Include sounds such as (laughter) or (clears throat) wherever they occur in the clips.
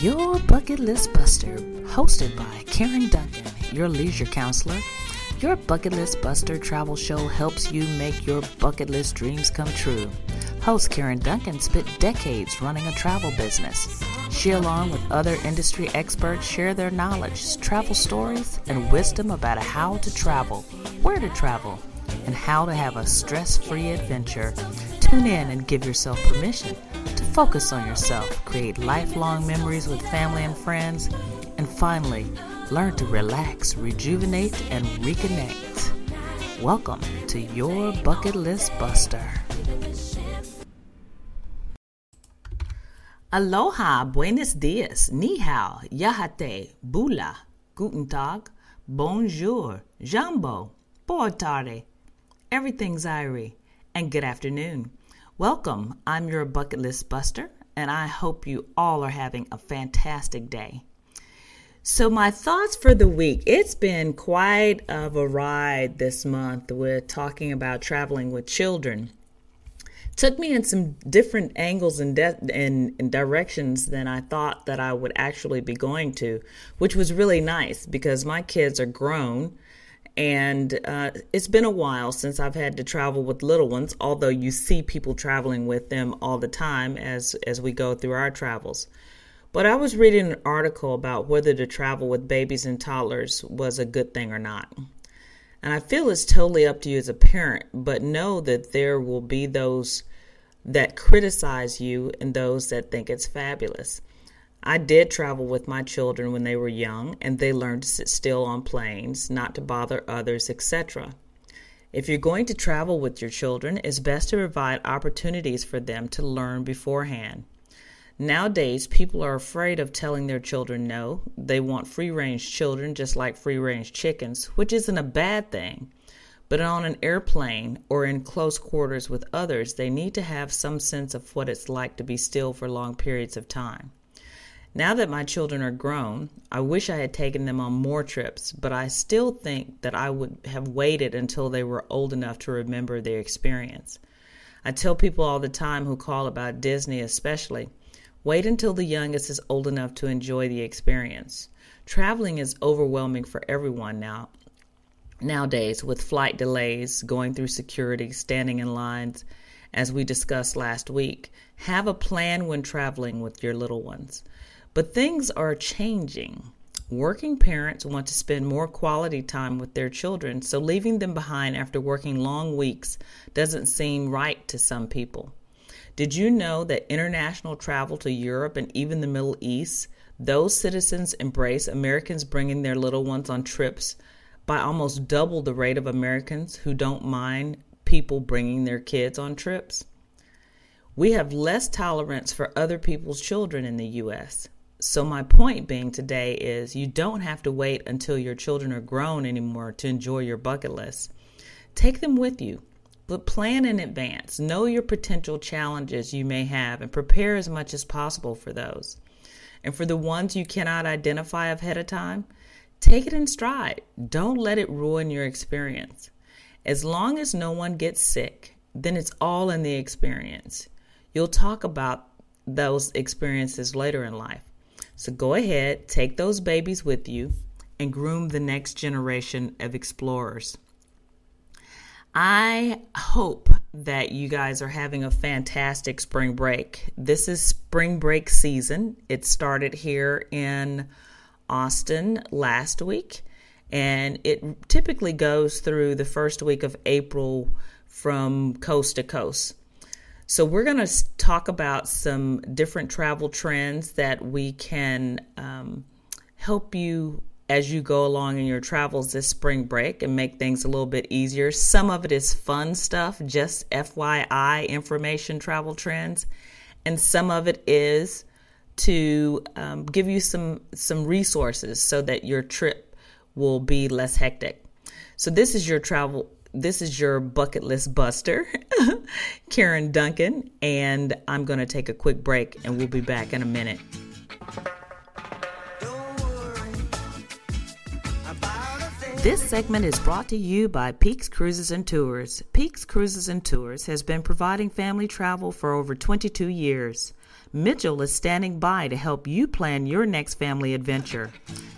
Your Bucket List Buster, hosted by Karen Duncan, your leisure counselor. Your Bucket List Buster travel show helps you make your bucket list dreams come true. Host Karen Duncan spent decades running a travel business. She, along with other industry experts, share their knowledge, travel stories, and wisdom about how to travel, where to travel, and how to have a stress free adventure. Tune in and give yourself permission focus on yourself, create lifelong memories with family and friends, and finally, learn to relax, rejuvenate, and reconnect. Welcome to your Bucket List Buster. Aloha, buenos dias, ni hao, yahate, bula, guten tag, bonjour, jambo, boa tarde, everything's Irie, and good afternoon. Welcome. I'm your bucket list buster, and I hope you all are having a fantastic day. So, my thoughts for the week it's been quite of a ride this month with talking about traveling with children. Took me in some different angles and, de- and, and directions than I thought that I would actually be going to, which was really nice because my kids are grown and uh, it's been a while since I've had to travel with little ones, although you see people traveling with them all the time as, as we go through our travels. But I was reading an article about whether to travel with babies and toddlers was a good thing or not. And I feel it's totally up to you as a parent, but know that there will be those that criticize you and those that think it's fabulous. I did travel with my children when they were young, and they learned to sit still on planes, not to bother others, etc. If you're going to travel with your children, it's best to provide opportunities for them to learn beforehand. Nowadays, people are afraid of telling their children no. They want free range children just like free range chickens, which isn't a bad thing. But on an airplane or in close quarters with others, they need to have some sense of what it's like to be still for long periods of time. Now that my children are grown, I wish I had taken them on more trips, but I still think that I would have waited until they were old enough to remember their experience. I tell people all the time who call about Disney, especially, wait until the youngest is old enough to enjoy the experience. Traveling is overwhelming for everyone now. Nowadays, with flight delays, going through security, standing in lines, as we discussed last week, have a plan when traveling with your little ones. But things are changing. Working parents want to spend more quality time with their children, so leaving them behind after working long weeks doesn't seem right to some people. Did you know that international travel to Europe and even the Middle East, those citizens embrace Americans bringing their little ones on trips by almost double the rate of Americans who don't mind people bringing their kids on trips? We have less tolerance for other people's children in the U.S. So, my point being today is you don't have to wait until your children are grown anymore to enjoy your bucket list. Take them with you, but plan in advance. Know your potential challenges you may have and prepare as much as possible for those. And for the ones you cannot identify ahead of time, take it in stride. Don't let it ruin your experience. As long as no one gets sick, then it's all in the experience. You'll talk about those experiences later in life. So go ahead, take those babies with you, and groom the next generation of explorers. I hope that you guys are having a fantastic spring break. This is spring break season. It started here in Austin last week, and it typically goes through the first week of April from coast to coast. So, we're going to talk about some different travel trends that we can um, help you as you go along in your travels this spring break and make things a little bit easier. Some of it is fun stuff, just FYI information travel trends, and some of it is to um, give you some some resources so that your trip will be less hectic. So this is your travel this is your bucket list buster, (laughs) Karen Duncan, and I'm going to take a quick break and we'll be back in a minute. This segment is brought to you by Peeks Cruises and Tours. Peeks Cruises and Tours has been providing family travel for over 22 years. Mitchell is standing by to help you plan your next family adventure.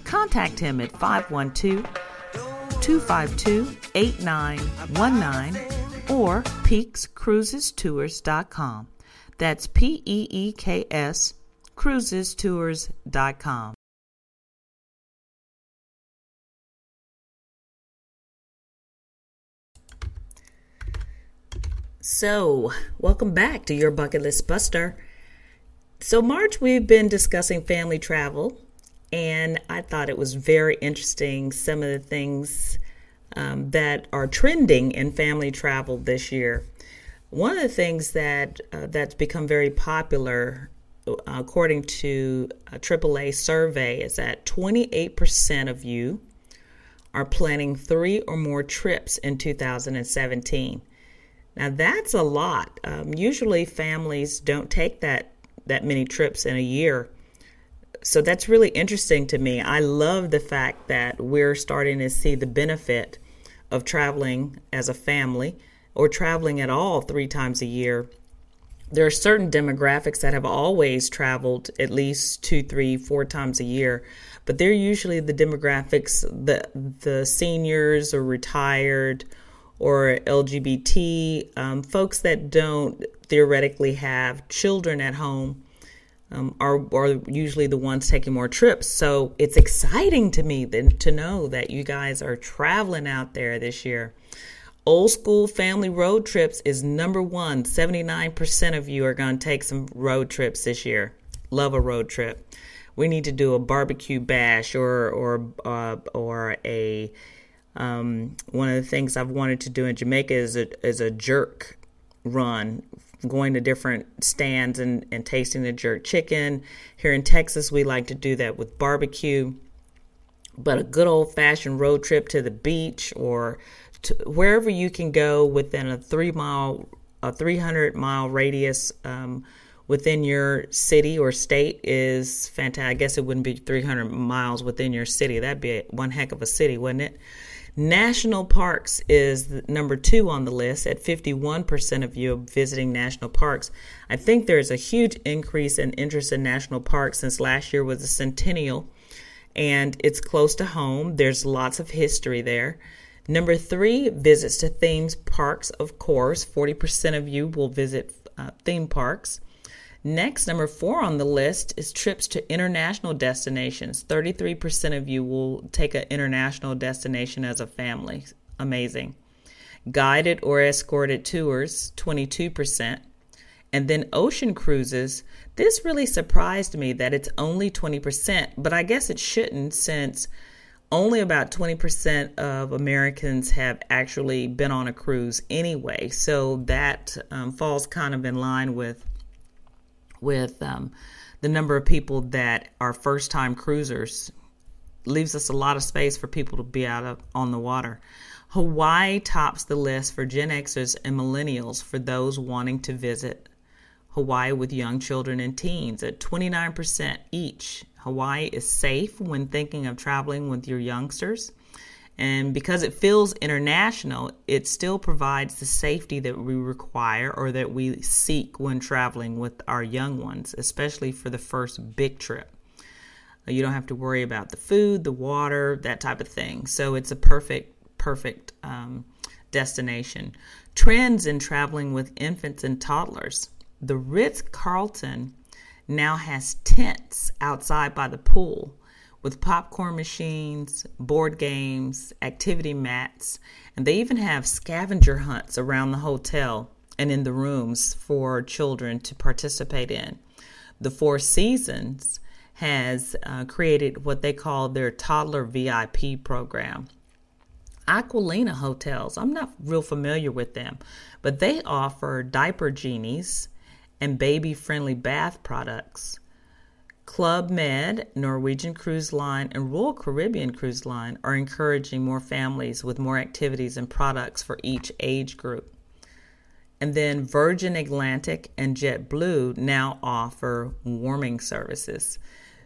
Contact him at 512 252 8919 or peekscruisestours.com. That's P E E K S cruisestours.com. So, welcome back to your Bucket List Buster. So, March, we've been discussing family travel, and I thought it was very interesting some of the things um, that are trending in family travel this year. One of the things that uh, that's become very popular, uh, according to a AAA survey, is that 28% of you are planning three or more trips in 2017. Now that's a lot. Um, usually families don't take that that many trips in a year. So that's really interesting to me. I love the fact that we're starting to see the benefit of traveling as a family or traveling at all three times a year. There are certain demographics that have always traveled at least two, three, four times a year, but they're usually the demographics the the seniors or retired or LGBT, um, folks that don't theoretically have children at home um, are, are usually the ones taking more trips. So it's exciting to me to know that you guys are traveling out there this year. Old school family road trips is number one. 79% of you are going to take some road trips this year. Love a road trip. We need to do a barbecue bash or or uh, or a um, one of the things I've wanted to do in Jamaica is a, is a jerk run, going to different stands and, and tasting the jerk chicken. Here in Texas, we like to do that with barbecue. But a good old fashioned road trip to the beach or to wherever you can go within a three mile, a 300 mile radius um, within your city or state is fantastic. I guess it wouldn't be 300 miles within your city. That'd be one heck of a city, wouldn't it? National parks is number two on the list at 51% of you visiting national parks. I think there's a huge increase in interest in national parks since last year was a centennial and it's close to home. There's lots of history there. Number three, visits to themes parks, of course. 40% of you will visit uh, theme parks. Next, number four on the list is trips to international destinations. 33% of you will take an international destination as a family. Amazing. Guided or escorted tours, 22%. And then ocean cruises. This really surprised me that it's only 20%, but I guess it shouldn't since only about 20% of Americans have actually been on a cruise anyway. So that um, falls kind of in line with with um, the number of people that are first time cruisers leaves us a lot of space for people to be out of, on the water. Hawaii tops the list for Gen Xers and millennials for those wanting to visit Hawaii with young children and teens at 29% each. Hawaii is safe when thinking of traveling with your youngsters. And because it feels international, it still provides the safety that we require or that we seek when traveling with our young ones, especially for the first big trip. You don't have to worry about the food, the water, that type of thing. So it's a perfect, perfect um, destination. Trends in traveling with infants and toddlers. The Ritz Carlton now has tents outside by the pool with popcorn machines, board games, activity mats, and they even have scavenger hunts around the hotel and in the rooms for children to participate in. The Four Seasons has uh, created what they call their toddler VIP program. Aquilina Hotels, I'm not real familiar with them, but they offer diaper genies and baby friendly bath products. Club Med, Norwegian Cruise Line, and Royal Caribbean Cruise Line are encouraging more families with more activities and products for each age group. And then Virgin Atlantic and JetBlue now offer warming services.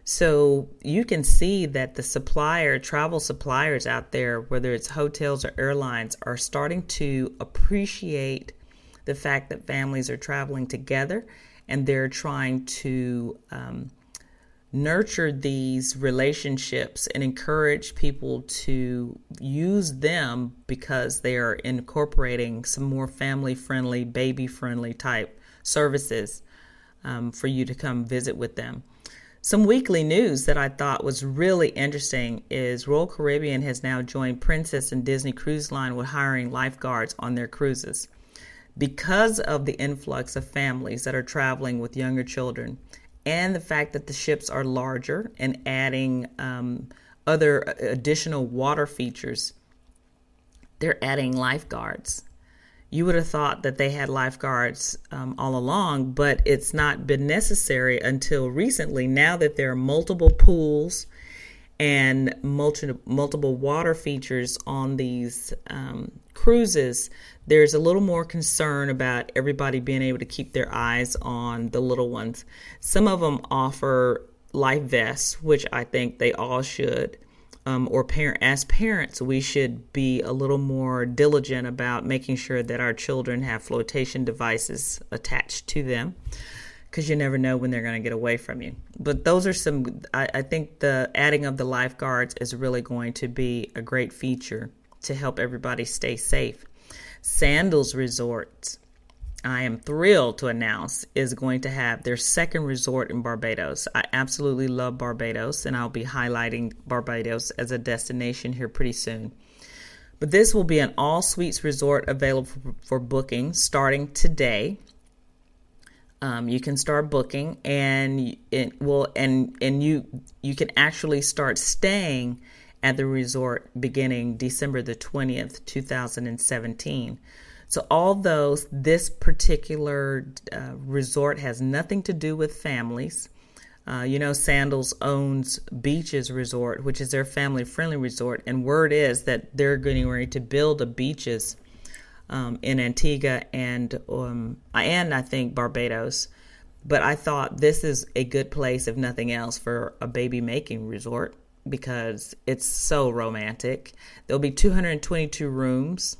So you can see that the supplier, travel suppliers out there, whether it's hotels or airlines, are starting to appreciate the fact that families are traveling together and they're trying to um, nurture these relationships and encourage people to use them because they are incorporating some more family friendly, baby friendly type services um, for you to come visit with them. Some weekly news that I thought was really interesting is Royal Caribbean has now joined Princess and Disney Cruise Line with hiring lifeguards on their cruises. Because of the influx of families that are traveling with younger children and the fact that the ships are larger and adding um, other uh, additional water features, they're adding lifeguards. You would have thought that they had lifeguards um, all along, but it's not been necessary until recently. Now that there are multiple pools and multi- multiple water features on these um, cruises, there's a little more concern about everybody being able to keep their eyes on the little ones. Some of them offer life vests, which I think they all should. Um, or parent as parents, we should be a little more diligent about making sure that our children have flotation devices attached to them because you never know when they're going to get away from you. But those are some, I, I, think the adding of the lifeguards is really going to be a great feature to help everybody stay safe. Sandals Resorts, I am thrilled to announce, is going to have their second resort in Barbados. I absolutely love Barbados, and I'll be highlighting Barbados as a destination here pretty soon. But this will be an all suites resort available for, for booking starting today. Um, you can start booking, and it will, and and you you can actually start staying at the resort beginning December the 20th, 2017. So, although this particular uh, resort has nothing to do with families, uh, you know, Sandals owns Beaches Resort, which is their family friendly resort, and word is that they're getting ready to build a beaches um, in Antigua and um, and I think Barbados. But I thought this is a good place, if nothing else, for a baby making resort because it's so romantic. There'll be 222 rooms,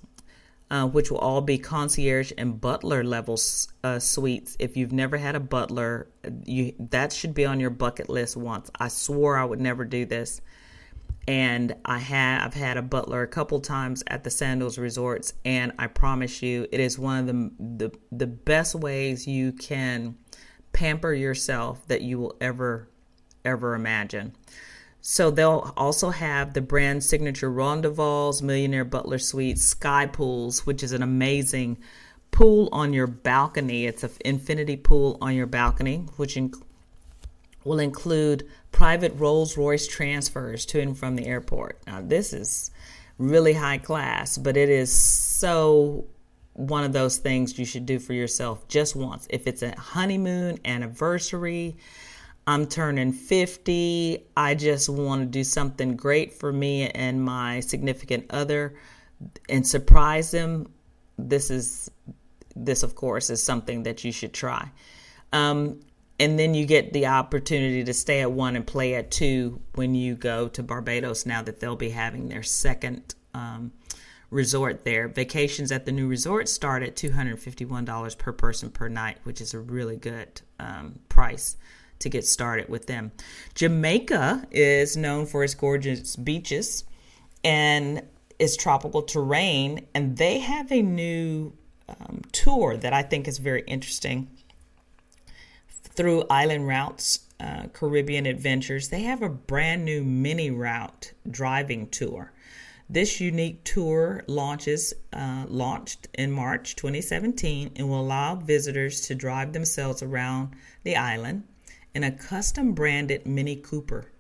uh, which will all be concierge and butler level uh, suites. If you've never had a butler, you that should be on your bucket list once. I swore I would never do this, and I have I've had a butler a couple times at the Sandals resorts, and I promise you, it is one of the the, the best ways you can pamper yourself that you will ever ever imagine. So they'll also have the brand signature Rondoval's Millionaire Butler Suite Sky Pools, which is an amazing pool on your balcony. It's an infinity pool on your balcony, which inc- will include private Rolls Royce transfers to and from the airport. Now, this is really high class, but it is so one of those things you should do for yourself just once. If it's a honeymoon, anniversary, I'm turning 50. I just want to do something great for me and my significant other and surprise them. This is this of course is something that you should try. Um, and then you get the opportunity to stay at one and play at two when you go to Barbados now that they'll be having their second um, resort there. Vacations at the new resort start at $251 per person per night, which is a really good um, price to get started with them. Jamaica is known for its gorgeous beaches and its tropical terrain, and they have a new um, tour that I think is very interesting through Island Routes. Uh, Caribbean Adventures, they have a brand new mini route driving tour. This unique tour launches uh, launched in March 2017 and will allow visitors to drive themselves around the island in a custom branded Mini Cooper.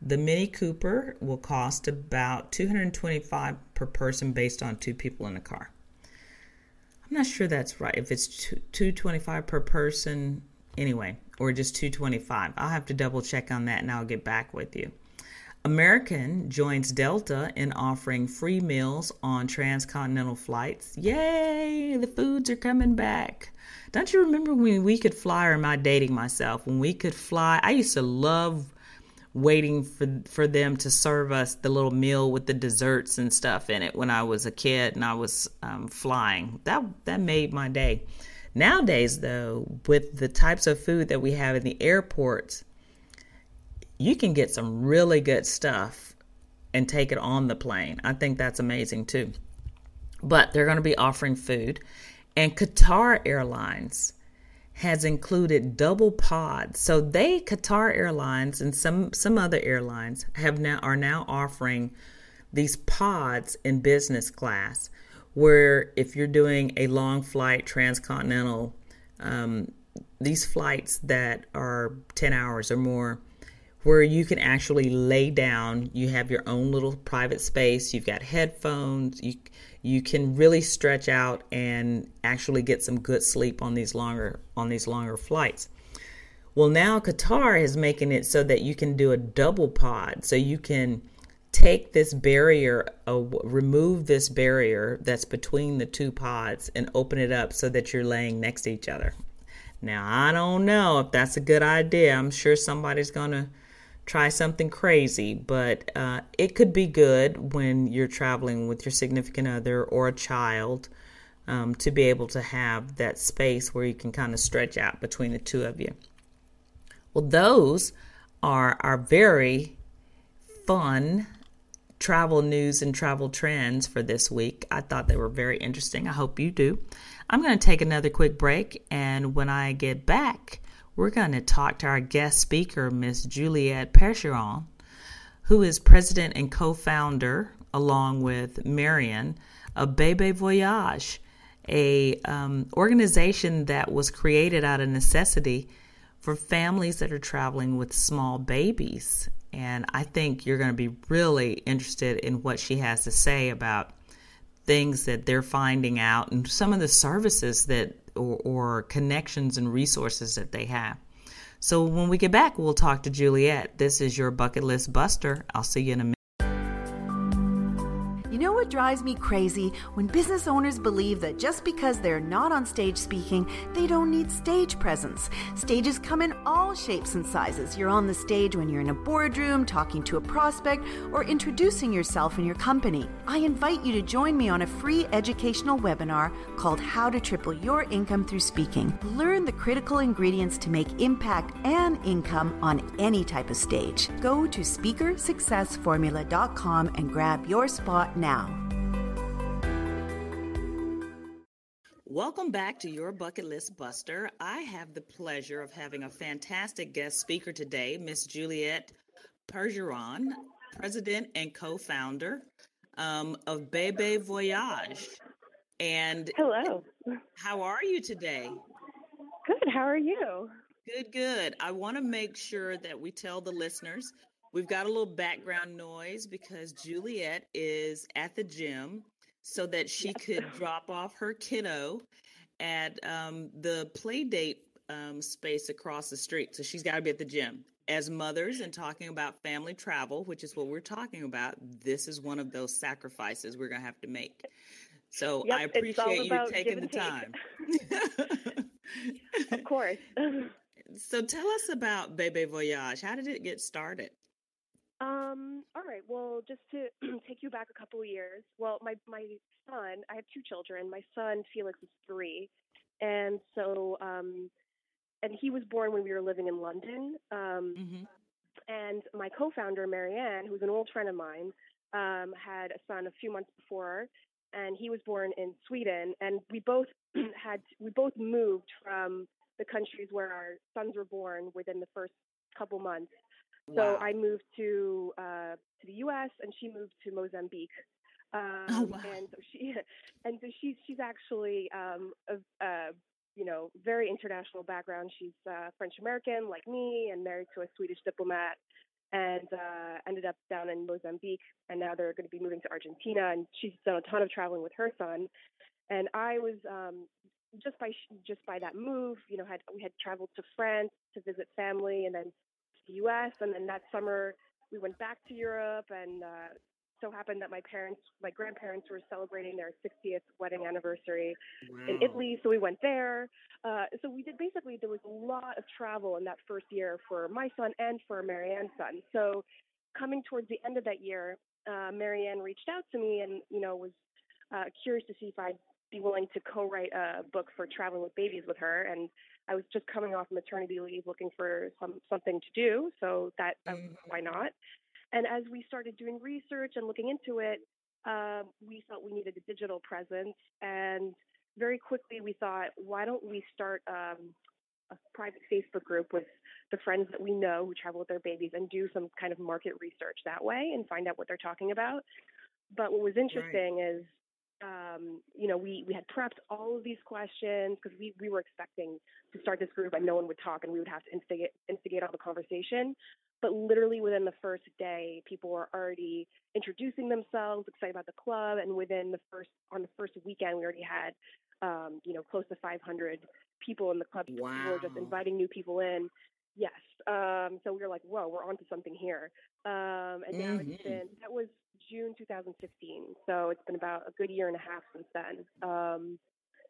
The Mini Cooper will cost about 225 per person based on two people in the car. I'm not sure that's right. If it's 225 per person anyway, or just 225. I'll have to double check on that and I'll get back with you. American joins Delta in offering free meals on transcontinental flights. Yay, the foods are coming back. Don't you remember when we could fly, or am I dating myself? When we could fly, I used to love waiting for for them to serve us the little meal with the desserts and stuff in it when I was a kid and I was um, flying. That that made my day. Nowadays, though, with the types of food that we have in the airports, you can get some really good stuff and take it on the plane. I think that's amazing too. But they're going to be offering food. And Qatar Airlines has included double pods. So they Qatar Airlines and some some other airlines have now are now offering these pods in business class where if you're doing a long flight transcontinental um, these flights that are 10 hours or more where you can actually lay down. You have your own little private space. You've got headphones. You you can really stretch out and actually get some good sleep on these longer on these longer flights. Well, now Qatar is making it so that you can do a double pod. So you can take this barrier, uh, remove this barrier that's between the two pods and open it up so that you're laying next to each other. Now, I don't know if that's a good idea. I'm sure somebody's going to try something crazy, but uh, it could be good when you're traveling with your significant other or a child um, to be able to have that space where you can kind of stretch out between the two of you. Well, those are our very fun travel news and travel trends for this week. I thought they were very interesting. I hope you do. I'm going to take another quick break, and when I get back, we're going to talk to our guest speaker, Miss Juliette Perrachon, who is president and co founder, along with Marion, of Bebe Voyage, a um, organization that was created out of necessity for families that are traveling with small babies. And I think you're going to be really interested in what she has to say about things that they're finding out and some of the services that or, or connections and resources that they have. So when we get back, we'll talk to Juliette. This is your bucket list buster. I'll see you in a minute drives me crazy? When business owners believe that just because they're not on stage speaking, they don't need stage presence. Stages come in all shapes and sizes. You're on the stage when you're in a boardroom, talking to a prospect, or introducing yourself and your company. I invite you to join me on a free educational webinar called How to Triple Your Income Through Speaking. Learn the critical ingredients to make impact and income on any type of stage. Go to speakersuccessformula.com and grab your spot now Welcome back to your Bucket List Buster. I have the pleasure of having a fantastic guest speaker today, Miss Juliette Perrachon, president and co founder um, of Bebe Voyage. And hello. How are you today? Good. How are you? Good, good. I want to make sure that we tell the listeners We've got a little background noise because Juliette is at the gym so that she could drop off her kiddo at um, the play date um, space across the street. So she's got to be at the gym. As mothers and talking about family travel, which is what we're talking about, this is one of those sacrifices we're going to have to make. So yep, I appreciate you taking the time. (laughs) of course. (laughs) so tell us about Bebe Voyage. How did it get started? Um, all right. Well, just to (clears throat) take you back a couple of years. Well, my my son, I have two children. My son Felix is three, and so um, and he was born when we were living in London. Um, mm-hmm. and my co-founder Marianne, who's an old friend of mine, um, had a son a few months before, and he was born in Sweden. And we both (clears throat) had we both moved from the countries where our sons were born within the first couple months. So I moved to uh, to the U.S. and she moved to Mozambique. Oh, um, oh, wow. And so she (laughs) and so she's she's actually um, a, a you know very international background. She's uh, French American like me and married to a Swedish diplomat and uh, ended up down in Mozambique. And now they're going to be moving to Argentina. And she's done a ton of traveling with her son. And I was um, just by just by that move, you know, had we had traveled to France to visit family, and then the U.S. And then that summer we went back to Europe, and uh, so happened that my parents, my grandparents, were celebrating their 60th wedding anniversary wow. in Italy, so we went there. Uh, so we did basically there was a lot of travel in that first year for my son and for Marianne's son. So coming towards the end of that year, uh, Marianne reached out to me and you know was uh, curious to see if I'd be willing to co-write a book for traveling with babies with her and I was just coming off maternity leave looking for some something to do so that mm-hmm. why not and as we started doing research and looking into it um, we felt we needed a digital presence and very quickly we thought why don't we start um, a private Facebook group with the friends that we know who travel with their babies and do some kind of market research that way and find out what they're talking about. But what was interesting right. is, um, you know, we, we had prepped all of these questions because we, we were expecting to start this group and no one would talk and we would have to instigate, instigate all the conversation. But literally within the first day, people were already introducing themselves, excited about the club, and within the first on the first weekend, we already had, um, you know, close to 500 people in the club. Wow. We were just inviting new people in. Yes. Um, so we were like, whoa, we're onto something here. Um, and now mm-hmm. it's been, that was June 2015. So it's been about a good year and a half since then. Um,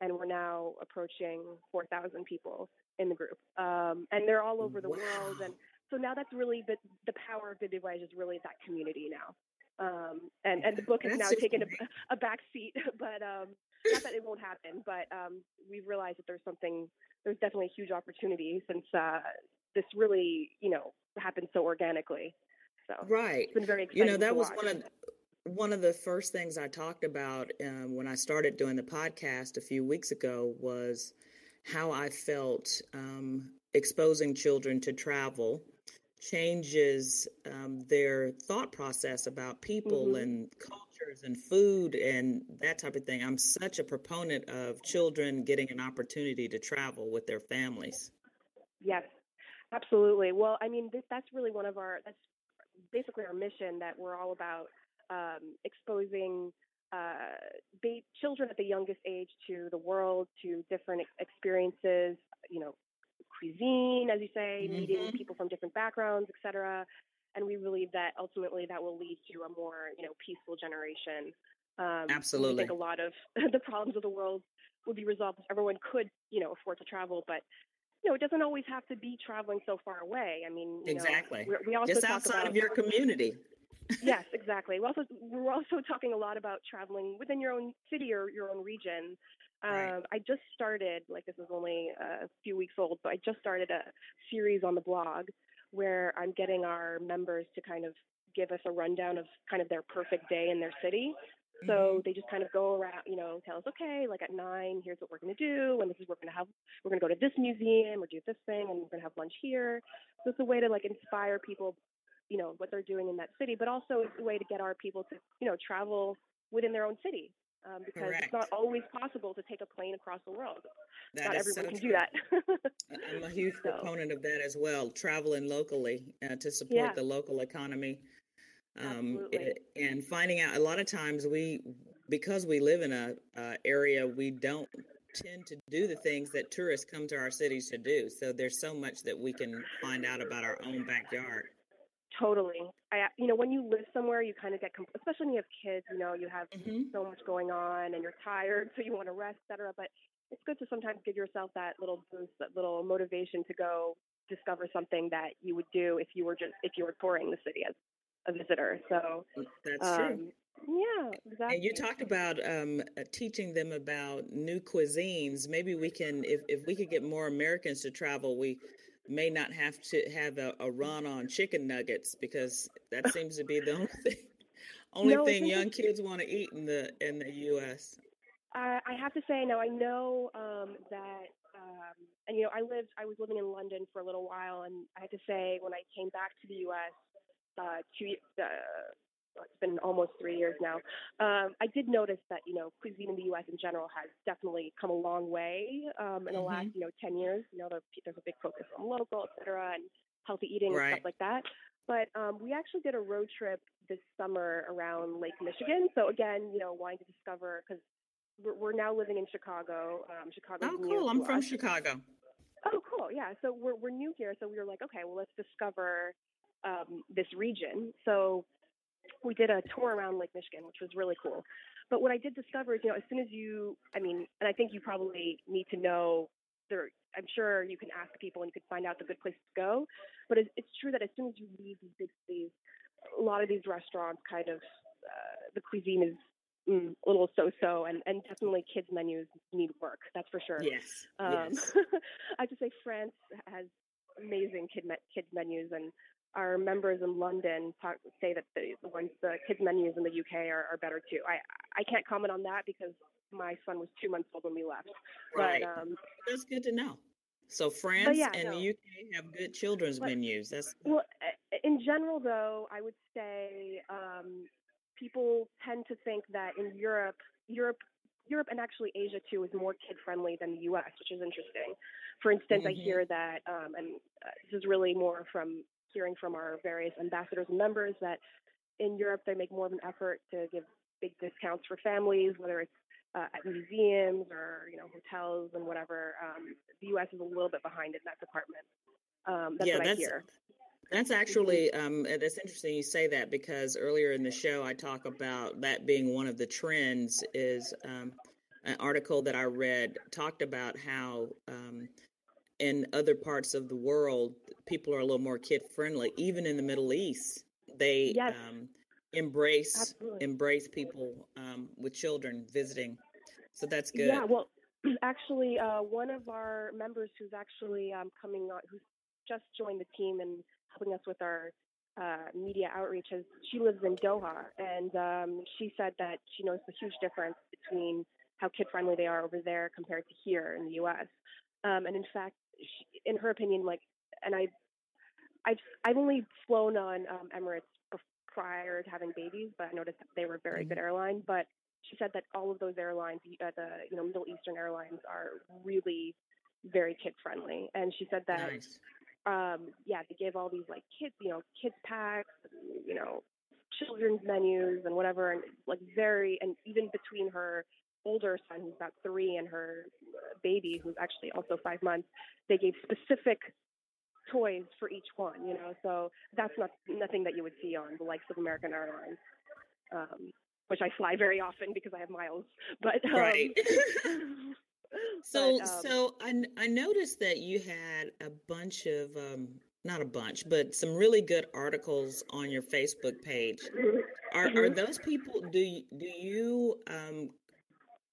and we're now approaching 4,000 people in the group. Um, and they're all over the wow. world. And so now that's really the, the power of Voyage is really that community now. Um, and, and the book has now taken a, a back seat, (laughs) but um, not that it won't happen, but um, we've realized that there's something, there's definitely a huge opportunity since uh, this really, you know, happened so organically. So right, it's been very exciting. You know, that was watch. one of one of the first things I talked about um, when I started doing the podcast a few weeks ago was how I felt um, exposing children to travel changes um, their thought process about people mm-hmm. and cultures and food and that type of thing. I'm such a proponent of children getting an opportunity to travel with their families. Yes, absolutely. Well, I mean, this, that's really one of our, that's basically our mission that we're all about um, exposing uh, ba- children at the youngest age to the world, to different experiences, you know, cuisine, as you say, mm-hmm. meeting people from different backgrounds, etc. And we believe that ultimately that will lead to a more, you know, peaceful generation. Um, Absolutely. I think a lot of (laughs) the problems of the world would be resolved if everyone could, you know, afford to travel. But you know, it doesn't always have to be traveling so far away. I mean, exactly. Know, we also just outside about, of your community. yes, exactly. We also we're also talking a lot about traveling within your own city or your own region. Right. Um, I just started, like this is only a few weeks old, but I just started a series on the blog where I'm getting our members to kind of give us a rundown of kind of their perfect day in their city. So mm-hmm. they just kind of go around, you know, tell us, okay, like at nine, here's what we're going to do, and this is we're going to have. We're going to go to this museum or do this thing, and we're going to have lunch here. So it's a way to like inspire people, you know, what they're doing in that city, but also it's a way to get our people to, you know, travel within their own city um, because Correct. it's not always possible to take a plane across the world. That not everyone so can true. do that. (laughs) I'm a huge so. proponent of that as well. Traveling locally uh, to support yeah. the local economy. Um, it, and finding out a lot of times we because we live in a uh, area we don't tend to do the things that tourists come to our cities to do so there's so much that we can find out about our own backyard Totally. I, you know, when you live somewhere, you kind of get, especially when you have kids, you know, you have mm-hmm. so much going on and you're tired, (laughs) so you want to rest, etc. But it's good to sometimes give yourself that little boost, that little motivation to go discover something that you would do if you were just if you were touring the city as a visitor. So that's um, true. Yeah, exactly. And you talked about um, uh, teaching them about new cuisines. Maybe we can, if, if we could get more Americans to travel, we may not have to have a, a run on chicken nuggets because that seems to be the (laughs) only thing only no, thing young kids want to eat in the in the U.S. I, I have to say, now I know um, that, um, and you know, I lived, I was living in London for a little while, and I have to say, when I came back to the U.S. Uh, two, uh, it's been almost three years now. Um, I did notice that you know cuisine in the U.S. in general has definitely come a long way um, in the mm-hmm. last you know ten years. You know there, there's a big focus on local, et cetera, and healthy eating right. and stuff like that. But um, we actually did a road trip this summer around Lake Michigan. So again, you know, wanting to discover because we're, we're, now living in Chicago. Um, Chicago. Oh, cool! I'm from us. Chicago. Oh, cool. Yeah. So we're we're new here, so we were like, okay, well, let's discover um, this region. So we did a tour around Lake Michigan, which was really cool. But what I did discover is, you know, as soon as you, I mean, and I think you probably need to know there. I'm sure you can ask people and you can find out the good places to go. But it's, it's true that as soon as you leave these big cities, a lot of these restaurants kind of uh, the cuisine is mm, a little so-so, and and definitely kids menus need work. That's for sure. Yes. Um, yes. (laughs) I have to say France has amazing kid me- kids menus, and our members in London talk, say that the, the ones the kids menus in the UK are, are better too. I I can't comment on that because my son was two months old when we left. Right. But um, That's good to know. So France yeah, and no. the UK have good children's But- menus. That's well, uh, in general though, I would say um, people tend to think that in Europe, Europe. Europe and actually Asia too is more kid friendly than the U.S., which is interesting. For instance, I Mhm. hear that, um, and uh, this is really more from hearing from our various ambassadors and members that in Europe they make more of an effort to give big discounts for families, whether it's uh, at museums or you know hotels and whatever. Um, the U.S. is a little bit behind in that department. Um, that's yeah, what that's I hear. that's actually um, uh, that's interesting you say that because earlier in the show I talk about that being one of the trends is um, an article that I read talked about how um, in other parts of the world people are a little more kid friendly, even in the Middle East. They Yes. um, embrace Absolutely. embrace people um, with children visiting, so that's good. Yeah, well, (clears throat) actually, uh, one of our members who's actually um, coming on, who's just joined the team and helping us with our uh, media outreach, has she lives in Doha, and um, she said that she noticed a huge difference between how kid friendly they are over there compared to here in the U.S. Um, and in fact, she, in her opinion, like, and I, I've I've only flown on um, Emirates prior to having babies, but I noticed that they were a very good airline. But she said that all of those airlines, uh, the you know Middle Eastern airlines, are really very kid friendly. And she said that Nice. um, yeah, they give all these like kids, you know, kids packs, and, you know, children's menus and whatever, and like very, and even between her older son who's about three and her baby who's actually also five months, they gave specific toys for each one, you know. So that's not nothing that you would see on the likes of American Airlines, um, which I fly very often because I have miles. (laughs) But um, Right. (laughs) So, but, um, so I, I noticed that you had a bunch of, um, not a bunch, but some really good articles on your Facebook page. Are, are Mhm. those people, do you, do you um,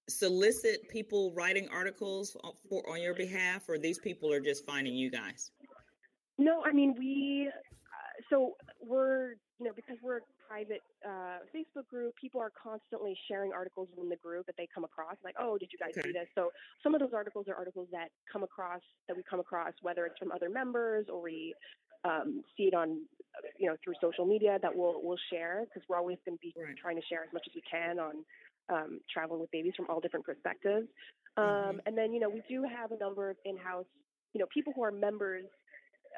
solicit people writing articles on- for, on your behalf, or these people are just finding you guys? No, I mean we. Uh, so we're you know because we're a private uh, Facebook group, people are constantly sharing articles in the group that they come across. Like, oh, did you guys Okay. see this? So some of those articles are articles that come across that we come across, whether it's from other members or we um, see it on you know through social media that we'll we'll share because we're always going to be Right. trying to share as much as we can on um, traveling with babies from all different perspectives. Um, Mhm. And then you know we do have a number of in-house you know people who are members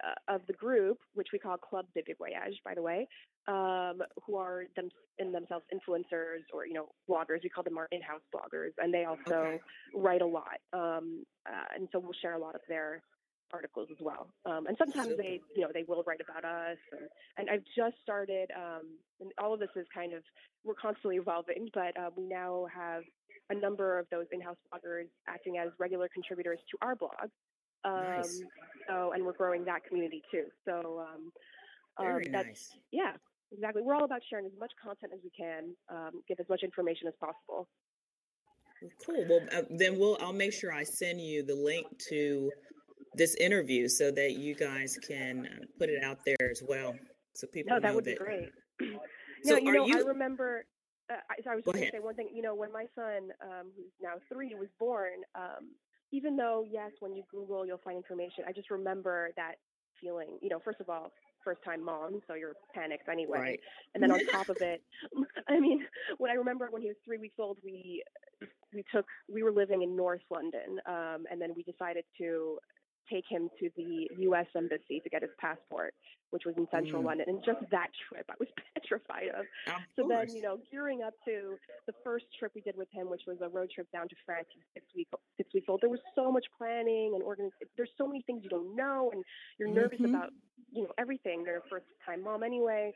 uh, of the group, which we call Club Bébé Voyage, by the way, um, who are them in themselves influencers or you know bloggers. We call them our in-house bloggers, and they also Okay. write a lot. Um, uh, and so we'll share a lot of their articles as well. Um, and sometimes they, you know, they will write about us. And, and I've just started, um, and all of this is kind of we're constantly evolving, but uh, we now have a number of those in-house bloggers acting as regular contributors to our blog. Um, Nice. So, and we're growing that community too. So, um, Very um, that's, nice. yeah, exactly. We're all about sharing as much content as we can, um, give as much information as possible. Cool. Well, uh, then we'll. I'll make sure I send you the link to this interview so that you guys can uh, put it out there as well, so people No, know that would be great. (clears throat) So no, you know, I remember. Uh, I, so I was Go going ahead. to say one thing. You know, when my son, um, who's now three, was born, um, even though yes, when you Google, you'll find information. I just remember that feeling. You know, first of all, first time mom, so you're panicked anyway. Right. And then on top of it, (laughs) (laughs) I mean, when I remember when he was three weeks old, we we took we were living in North London, um, and then we decided to take him to the U.S. embassy to get his passport, which was in Central Mm. London. And just that trip, I was (laughs) petrified of. Of So then, you know, gearing up to the first trip we did with him, which was a road trip down to France, six week six weeks old. There was so much planning and organizing. There's so many things you don't know, and you're nervous Mhm. about you know everything. You're a first time mom anyway,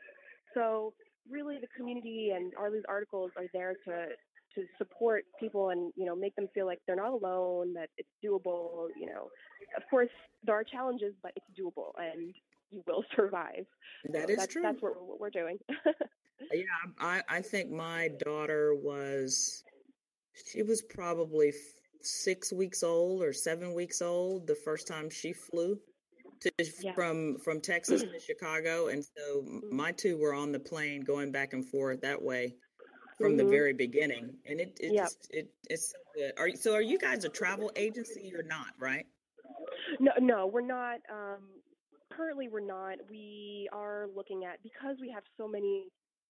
so really the community and all these articles are there to to support people and you know make them feel like they're not alone, that it's doable. You know, of course there are challenges, but it's doable and you will (laughs) survive. That So is that's, true. That's what, what we're doing. Yeah, I, I think my daughter was, she was probably six weeks old or seven weeks old the first time she flew to yeah. from from Texas to (clears throat) Chicago, and so mm-hmm. my two were on the plane going back and forth that way from mm-hmm. the very beginning, and it it yep. it it's so good. Are so are you guys a travel agency or not? Right? No, no, we're not. Um, currently, we're not. We are looking at because we have so many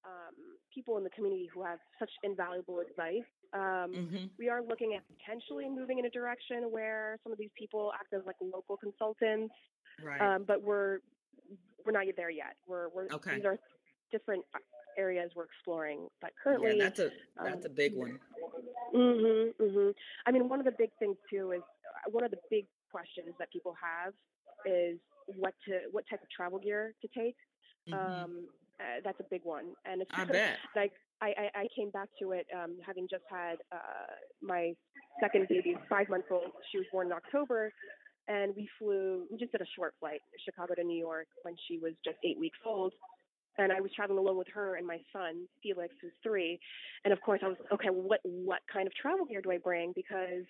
um, people in the community who have such invaluable advice. Um, mm-hmm. We are looking at potentially moving in a direction where some of these people act as like local consultants, right? Um, but we're we're not there yet. We're we're okay. these are different areas we're exploring. But currently, yeah, that's a that's um, a big one. Mm-hmm, mm-hmm. I mean, one of the big things too is uh, one of the big questions that people have is what to what type of travel gear to take. Mm-hmm. Um, uh, that's a big one, and it's I bet. like I, I, I came back to it um, having just had uh, my second baby, five months old. She was born in October, and we flew. We just did a short flight, Chicago to New York, when she was just eight weeks old and I was traveling alone with her and my son Felix, who's three. And of course, I was like, okay. What what kind of travel gear do I bring? Because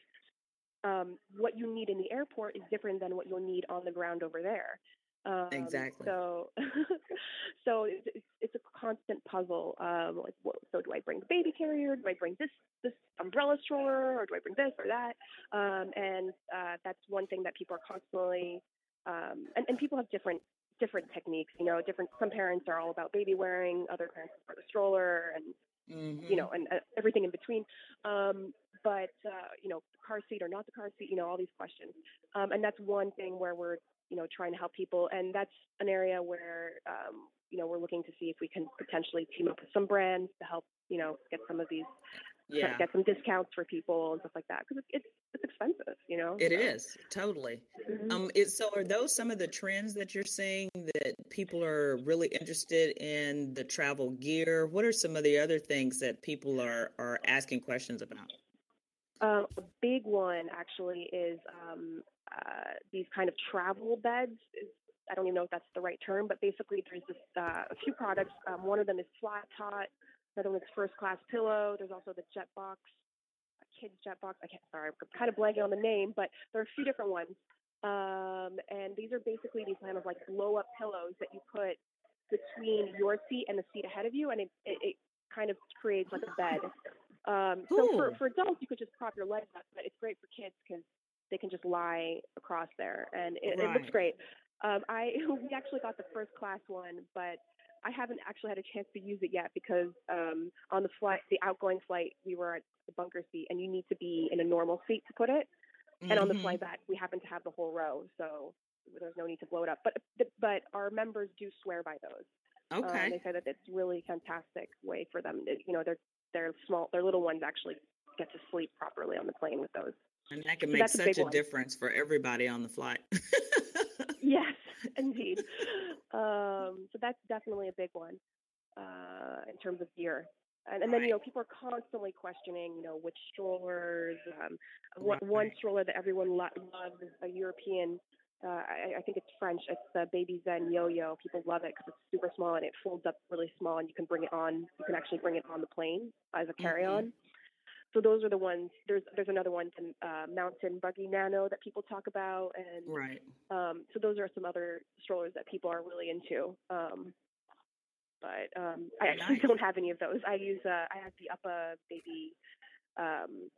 um, what you need in the airport is different than what you'll need on the ground over there. Um, exactly. So, (laughs) so it's, it's a constant puzzle. Um, like, what, so do I bring the baby carrier? Do I bring this this umbrella stroller, or do I bring this or that? Um, and uh, that's one thing that people are constantly. Um, and, and people have different different techniques. You know, different. Some parents are all about baby wearing. Other parents are the stroller, and mm-hmm. you know, and uh, everything in between. Um, but uh, you know, car seat or not the car seat. You know, all these questions. Um, and that's one thing where we're you know trying to help people, and that's an area where um, you know we're looking to see if we can potentially team up with some brands to help you know get some of these yeah. get some discounts for people and stuff like that because it's it's expensive, you know. It so. is totally. Mm-hmm. Um, it, so are those some of the trends that you're seeing that people are really interested in the travel gear? What are some of the other things that people are are asking questions about? Um, a big one actually is um, uh, these kind of travel beds. I don't even know if that's the right term, but basically there's this, uh, a few products. Um, one of them is Flat Tot. Another First Class Pillow. There's also the Jet Box, a Kids Jet Box. I can't. Sorry, I'm kind of blanking on the name, but there are a few different ones. Um, and these are basically these kind of like blow up pillows that you put between your seat and the seat ahead of you, and it, it, it kind of creates like a bed. Um, so for, for adults, you could just prop your legs up, but it's great for kids because they can just lie across there, and it, right. it looks great. Um, I (laughs) we actually got the first class one, but I haven't actually had a chance to use it yet because um, on the flight, the outgoing flight, we were at the bunker seat, and you need to be in a normal seat to put it. Mm-hmm. And on the mm-hmm. flight back, we happen to have the whole row, so there's no need to blow it up. But but our members do swear by those. Um, okay. they say that it's really fantastic way for them. To, you know, their their small, their little ones actually get to sleep properly on the plane with those. And that can so make such a, a difference for everybody on the flight. (laughs) yes, (laughs) indeed. Um, so that's definitely a big one uh, in terms of gear. And, and then you know people are constantly questioning you know which strollers. Um, right. One stroller that everyone lo- loves is a European. Uh, I, I think it's French. It's the Babyzen YOYO. People love it because it's super small and it folds up really small, and you can bring it on. You can actually bring it on the plane as a carry-on. Mm-hmm. So those are the ones. There's there's another one, uh, Mountain Buggy Nano, that people talk about, and right. Um, so those are some other strollers that people are really into. Um, but um, I actually (laughs) nice. don't have any of those. I use uh, I have the Uppa Baby um,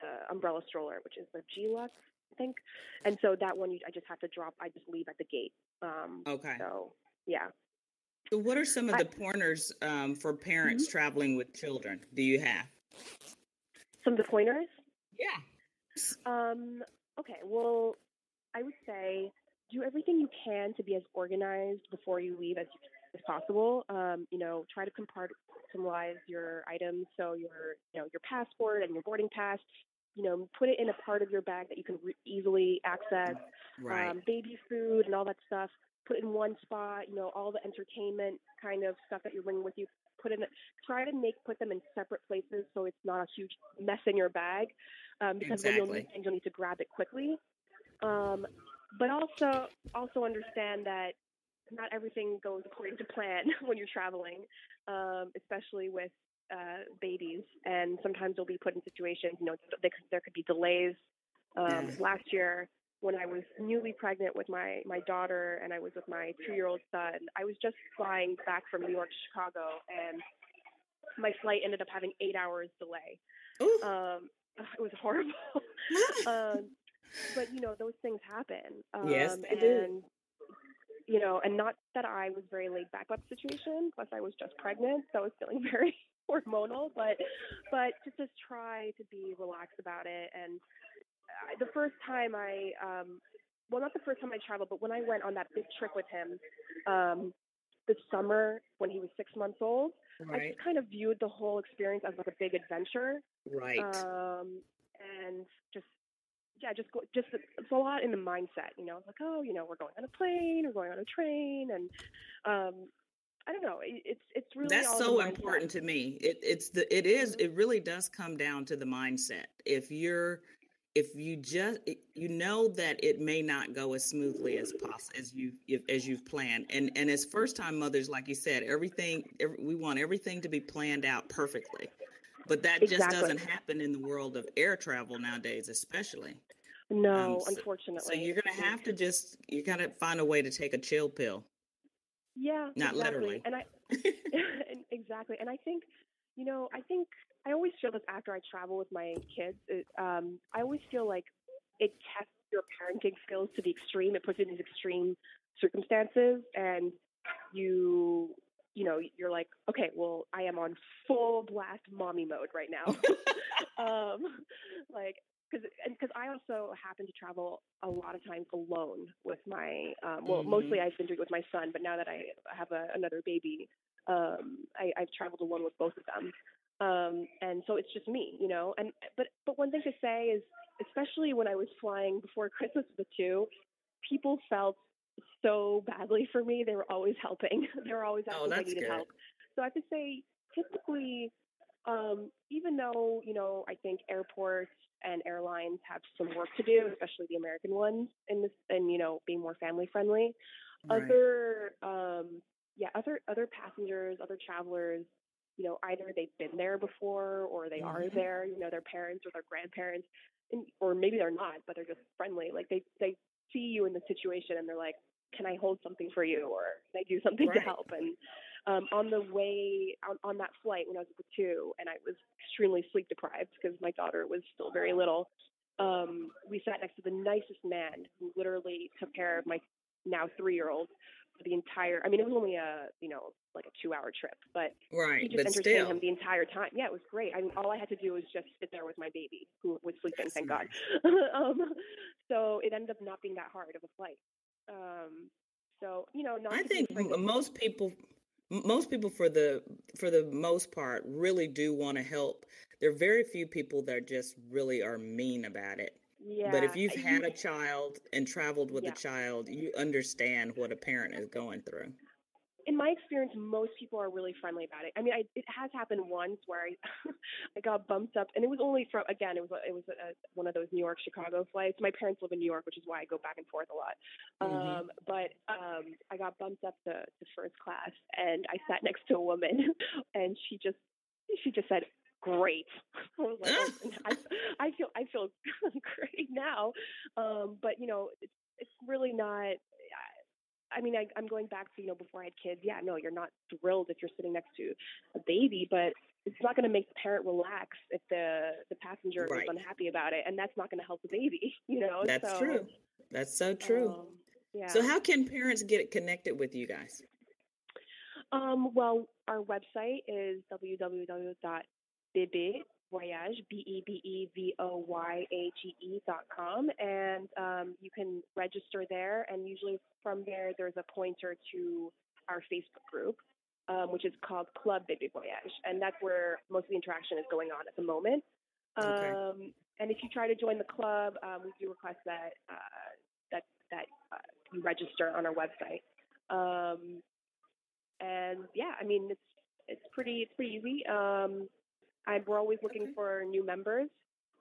the umbrella stroller, which is the G-LUXX, I think. And so that one, you, I just have to drop. I just leave at the gate. Um, okay. So yeah. So what are some of the pointers um, for parents mm-hmm. traveling with children? Do you have? Some of the pointers? Yeah. Um, okay, well, I would say do everything you can to be as organized before you leave as, as possible. Um, you know, try to compartmentalize your items so your, you know, your passport and your boarding pass. You know, put it in a part of your bag that you can re- easily access. Right. Um, baby food and all that stuff. Put it in one spot. You know, all the entertainment kind of stuff that you're bringing with you put in try to make put them in separate places so it's not a huge mess in your bag um, because exactly. when you'll need things you'll need to grab it quickly um, but also also understand that not everything goes according to plan (laughs) when you're traveling, um, especially with uh, babies. And sometimes they'll be put in situations, you know, they, there could be delays. Um, last year, when I was newly pregnant with my my daughter and I was with my two year old son, I was just flying back from New York to Chicago, and my flight ended up having eight hours delay. Um, (laughs) it was horrible. (laughs) um, but you know, those things happen. Um, yes, they and, do. You know, and not that I was very laid back about the situation. Plus, I was just pregnant, so I was feeling (laughs) very hormonal. But, but just to just try to be relaxed about it. And the first time I, um, well, not the first time I traveled, but when I went on that big trip with him, um, this summer when he was six months old, I just kind of viewed the whole experience as like a big adventure right. um, and just yeah, just go, just it's a lot in the mindset, you know, like oh, you know, we're going on a plane, we're going on a train, and um, I don't know, it, it's it's really That's so the important to me. It it's the it is it really does come down to the mindset. If you're if you just you know that it may not go as smoothly as possible as you as you've planned and and as first time mothers like you said everything every, we want everything to be planned out perfectly but that just doesn't happen in the world of air travel nowadays especially No, Um, so- unfortunately. so you're gonna have to just you gotta find a way to take a chill pill Yeah, Not exactly. literally. And I (laughs) (laughs) and- exactly, and I think you know, I think I always feel this after I travel with my kids. It, um, I always feel like it tests your parenting skills to the extreme. It puts you in these extreme circumstances, and you, you know, you're like, okay, well, I am on full blast mommy mode right now. (laughs) (laughs) um, like because because I also happen to travel a lot of times alone with my um, well Mhm. mostly I've been doing it with my son but now that I have a, another baby um, I, I've traveled alone with both of them um, and so it's just me you know and but but one thing to say is especially when I was flying before (laughs) Christmas with the two people felt so badly for me they were always helping (laughs) they were always asking oh if I needed good help so I have to say, typically, um, even though you know, I think airports and airlines have some work to do, especially the American ones, in this, and you know, being more family friendly. Right. Other, um, yeah, other other passengers, other travelers, you know, either they've been there before or they are Mhm. there. You know, their parents or their grandparents, and, or maybe they're not, but they're just friendly. Like they they see you in the situation and they're like, "Can I hold something for you?" or "Can I do something to help?" And um, on the way on, on that flight when I was with the two, and I was extremely sleep deprived because my daughter was still very little. Um, we sat next to the nicest man who literally took care of my now three year old for the entire. I mean, it was only a you know like a two hour trip, but he right just but entertained still him the entire time. Yeah, it was great. I mean, all I had to do was just sit there with my baby who was sleeping. That's thank God. (laughs) um, so it ended up not being that hard of a flight. Um, so you know, I think afraid m- of- most people most people for the for the most part, really do want to help. There are very few people that just really are mean about it. Yeah, But if you've you- had a child and traveled with Yeah. a child, you understand what a parent is going through. in my experience, most people are really friendly about it. I mean, I, it has happened once where I, (laughs) I got bumped up, and it was only from again, it was it was a, one of those New York Chicago flights. My parents live in New York, which is why I go back and forth a lot. Mhm. Um, but um, I got bumped up to, to first class, and I sat next to a woman, (laughs) and she just she just said. Great. I (laughs) like, oh, I, I feel I feel (laughs) great now, um, but you know, it's it's really not. I mean, I, I'm going back to you know before I had kids. Yeah, no, you're not thrilled if you're sitting next to a baby, but it's not going to make the parent relax if the the passenger Right. is unhappy about it, and that's not going to help the baby. (laughs) You know, That's so, true. That's so true. um, yeah. So how can parents get connected with you guys? Um, well, our website is www.bebevoyage, B-E-B-E-V-O-Y-A-G-E dot com, and um, you can register there. And usually from there, there's a pointer to our Facebook group, um, which is called Club Bebe Voyage, and that's where most of the interaction is going on at the moment. Okay. Um, and if you try to join the club, um, we do request that uh, that that uh, you register on our website. Um, and yeah, I mean it's it's pretty it's pretty easy. Um, I, we're always looking Okay. for new members.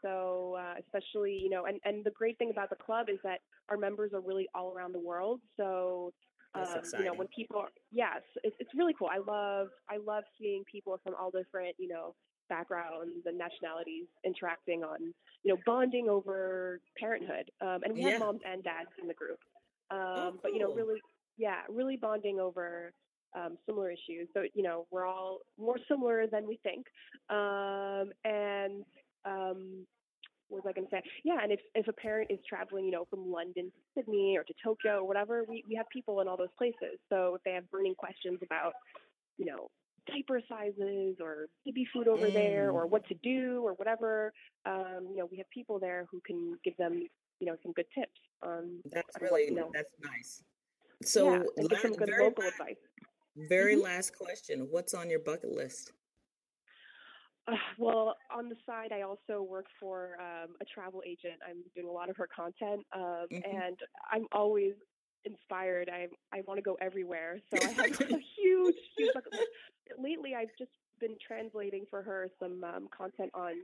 So uh, especially you know, and and the great thing about the club is that our members are really all around the world. So exciting. You know, when people, are, yes, it's it's really cool. I love I love seeing people from all different you know backgrounds and nationalities interacting on you know bonding over parenthood. Um, and we Yeah. have moms and dads in the group. Um, Oh, But you know, really, yeah, really bonding over um, similar issues. So you know, we're all more similar than we think. Um, and um, what was I going to say? Yeah, and if if a parent is traveling, you know, from London to Sydney or to Tokyo or whatever, we we have people in all those places. So if they have burning questions about, you know, diaper sizes or baby food over there Mm. or what to do or whatever, um, you know, we have people there who can give them, you know, some good tips on That's really you know, that's nice. So, yeah, and give some good local advice. Very Mhm. last question: What's on your bucket list? Uh, well, on the side, I also work for um, a travel agent. I'm doing a lot of her content, um, Mhm. and I'm always inspired. I I want to go everywhere, so I have a (laughs) huge, huge bucket list. Lately, I've just been translating for her some um, content on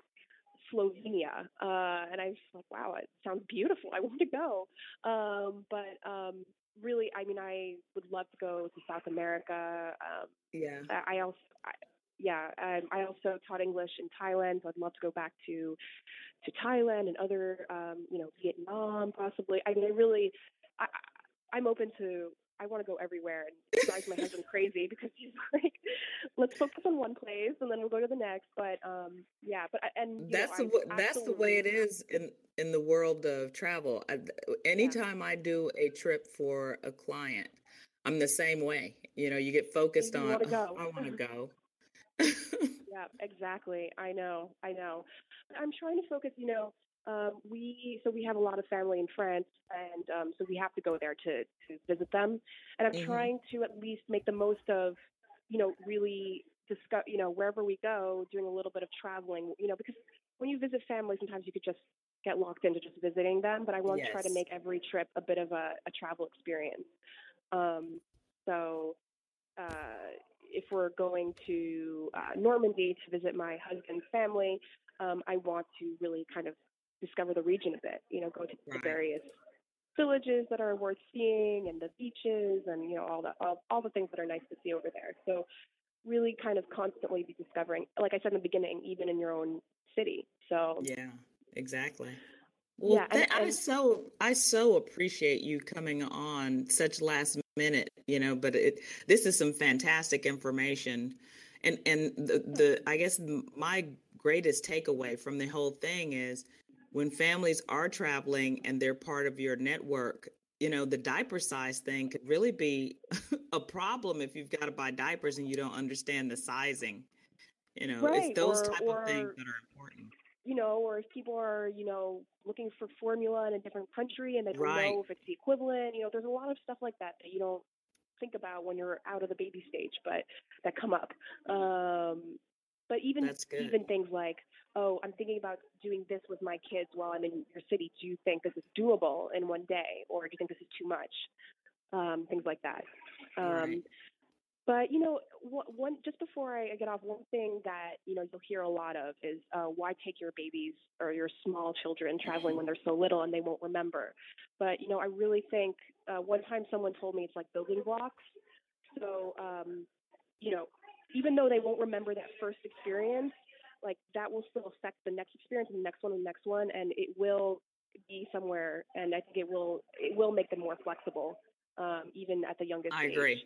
Slovenia, uh, and I was like, wow, it sounds beautiful. I want to go. Um, but um, really, I mean, I would love to go to South America. Um, Yeah. I also, I, yeah, um, I also taught English in Thailand, so I'd love to go back to to Thailand and other, um, you know, Vietnam possibly. I mean, I really, I- I'm open to. I want to go everywhere, and it drives my husband crazy because he's (laughs) like, "Let's focus on one place, and then we'll go to the next." But um, yeah, but and you know, That's the that's the way it is in in the world of travel. I, anytime I do a trip for a client, I'm the same way. You know, you get focused You on. "Oh. I want to go. (laughs) Yeah, exactly. I know. I know. I'm trying to focus. You know, um, we so we have a lot of family in France, and um, so we have to go there to to visit them. And I'm Mhm. trying to at least make the most of, you know, really discuss. You know, wherever we go, doing a little bit of traveling. You know, because when you visit family, sometimes you could just get locked into just visiting them. But I want to try to make every trip a bit of a, a travel experience. Um, so uh, if we're going to uh, Normandy to visit my husband's family, um, I want to really kind of discover the region a bit. You know, go to the various villages that are worth seeing, and the beaches, and you know all the all, all the things that are nice to see over there. So really, kind of constantly be discovering. Like I said in the beginning, even in your own city. So Yeah, exactly. Well, Yeah, and- I so I so appreciate you coming on such last minute, you know, but it this is some fantastic information. And and the the I guess my greatest takeaway from the whole thing is when families are traveling and they're part of your network, you know, the diaper size thing could really be (laughs) a problem if you've got to buy diapers and you don't understand the sizing. You know, it's those or- type of things that are important. you know, or if people are, you know, looking for formula in a different country and they don't Right. know if it's the equivalent, you know, there's a lot of stuff like that that you don't think about when you're out of the baby stage, but that come up. Um, but even even things like, oh, I'm thinking about doing this with my kids while I'm in your city. Do you think this is doable in one day, or do you think this is too much? Um, things like that. Um, Right. but you know, one just before I get off, one thing that you know you'll hear a lot of is uh, why take your babies or your small children traveling when they're so little and they won't remember. But you know, I really think uh, one time someone told me it's like building blocks. So um, you know, even though they won't remember that first experience, like that will still affect the next experience and the next one and the next one, and it will be somewhere. And I think it will it will make them more flexible, um, even at the youngest I age. agree.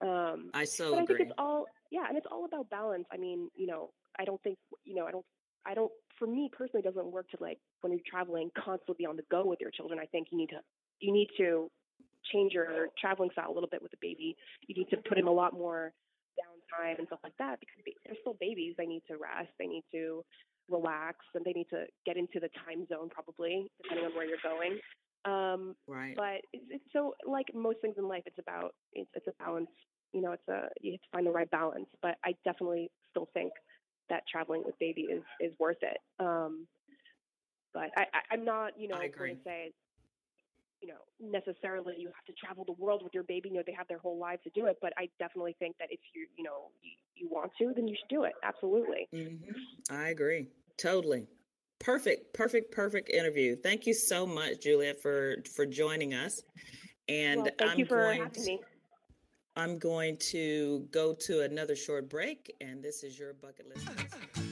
Um, I so but I agree. think it's all yeah, and it's all about balance. I mean, you know, I don't think you know, I don't, I don't. For me personally, it doesn't work to like when you're traveling constantly be on the go with your children. I think you need to you need to change your traveling style a little bit with the baby. You need to put in a lot more downtime and stuff like that because they're still babies. They need to rest. They need to relax, and they need to get into the time zone probably depending on where you're going. Um, right. but it's, it's so like most things in life, it's about it's, it's a balance. You know, it's a you have to find the right balance. But I definitely still think that traveling with baby is is worth it. Um, but I, I I'm not you know going to say you know necessarily you have to travel the world with your baby. You know, they have their whole lives to do it. But I definitely think that if you you know you, you want to, then you should do it. Absolutely. hmm I agree. Totally. Perfect, perfect, perfect interview. Thank you so much, Juliet, for for joining us. And well, thank I'm you for going having to, me. I'm going to go to another short break, and this is your bucket list.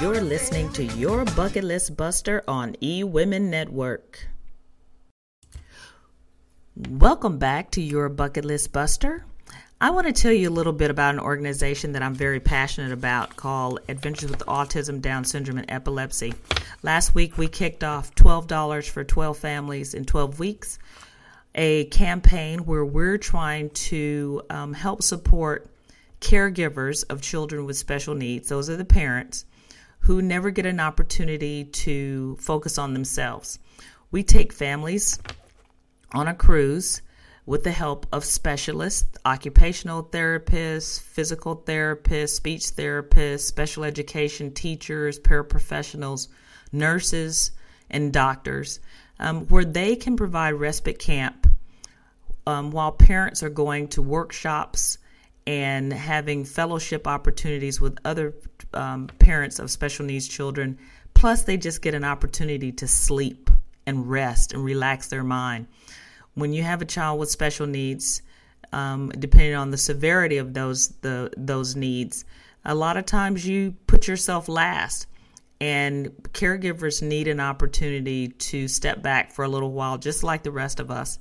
You're listening to Your Bucket List Buster on E Women Network. Welcome back to Your Bucket List Buster. I want to tell you a little bit about an organization that I'm very passionate about called Adventures with Autism, Down Syndrome, and Epilepsy. Last week we kicked off $12 for 12 families in 12 weeks, a campaign where we're trying to um, help support caregivers of children with special needs. Those are the parents who never get an opportunity to focus on themselves. We take families on a cruise with the help of specialists, occupational therapists, physical therapists, speech therapists, special education teachers, paraprofessionals, nurses, and doctors, um, where they can provide respite camp um, while parents are going to workshops and having fellowship opportunities with other um, parents of special needs children. Plus, they just get an opportunity to sleep and rest and relax their mind. When you have a child with special needs, um, depending on the severity of those the those needs, a lot of times you put yourself last, and caregivers need an opportunity to step back for a little while, just like the rest of us,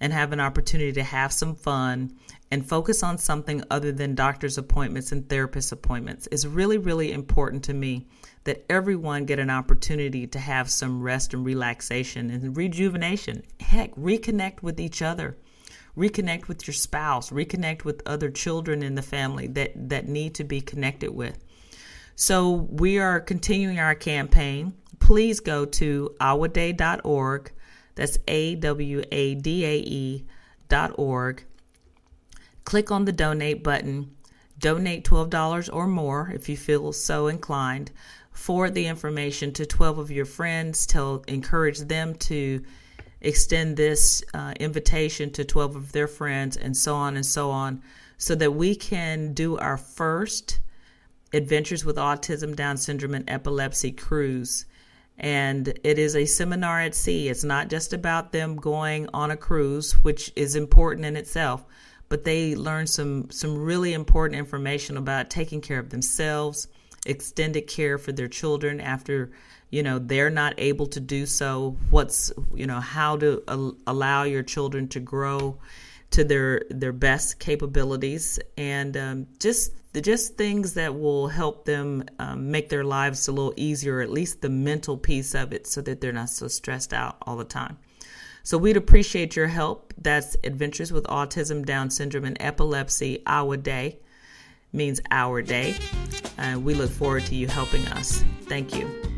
and have an opportunity to have some fun and focus on something other than doctor's appointments and therapist appointments is really, really important to me that everyone get an opportunity to have some rest and relaxation and rejuvenation. Heck, reconnect with each other. Reconnect with your spouse, reconnect with other children in the family that, that need to be connected with. So, we are continuing our campaign. Please go to awadae.org. That's A W A D A E dot org click on the donate button, donate $12 or more if you feel so inclined. Forward the information to 12 of your friends. Tell, encourage them to extend this uh, invitation to 12 of their friends, and so on and so on, so that we can do our first Adventures with Autism, Down Syndrome, and Epilepsy cruise. And it is a seminar at sea. It's not just about them going on a cruise, which is important in itself, but they learn some some really important information about taking care of themselves, extended care for their children after you know they're not able to do so. What's you know how to al- allow your children to grow to their their best capabilities and um, just the just things that will help them um, make their lives a little easier, at least the mental piece of it, so that they're not so stressed out all the time. So we'd appreciate your help. That's Adventures with Autism, Down Syndrome, and Epilepsy, Our Day means our day. And we look forward to you helping us. Thank you.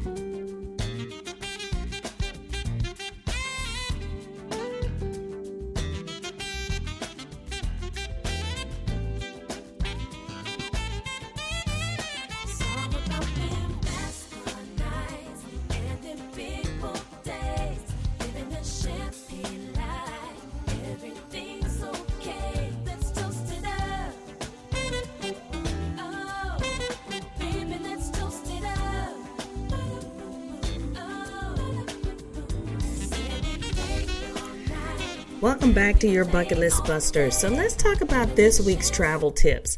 To your Bucket List Busters. So let's talk about this week's travel tips.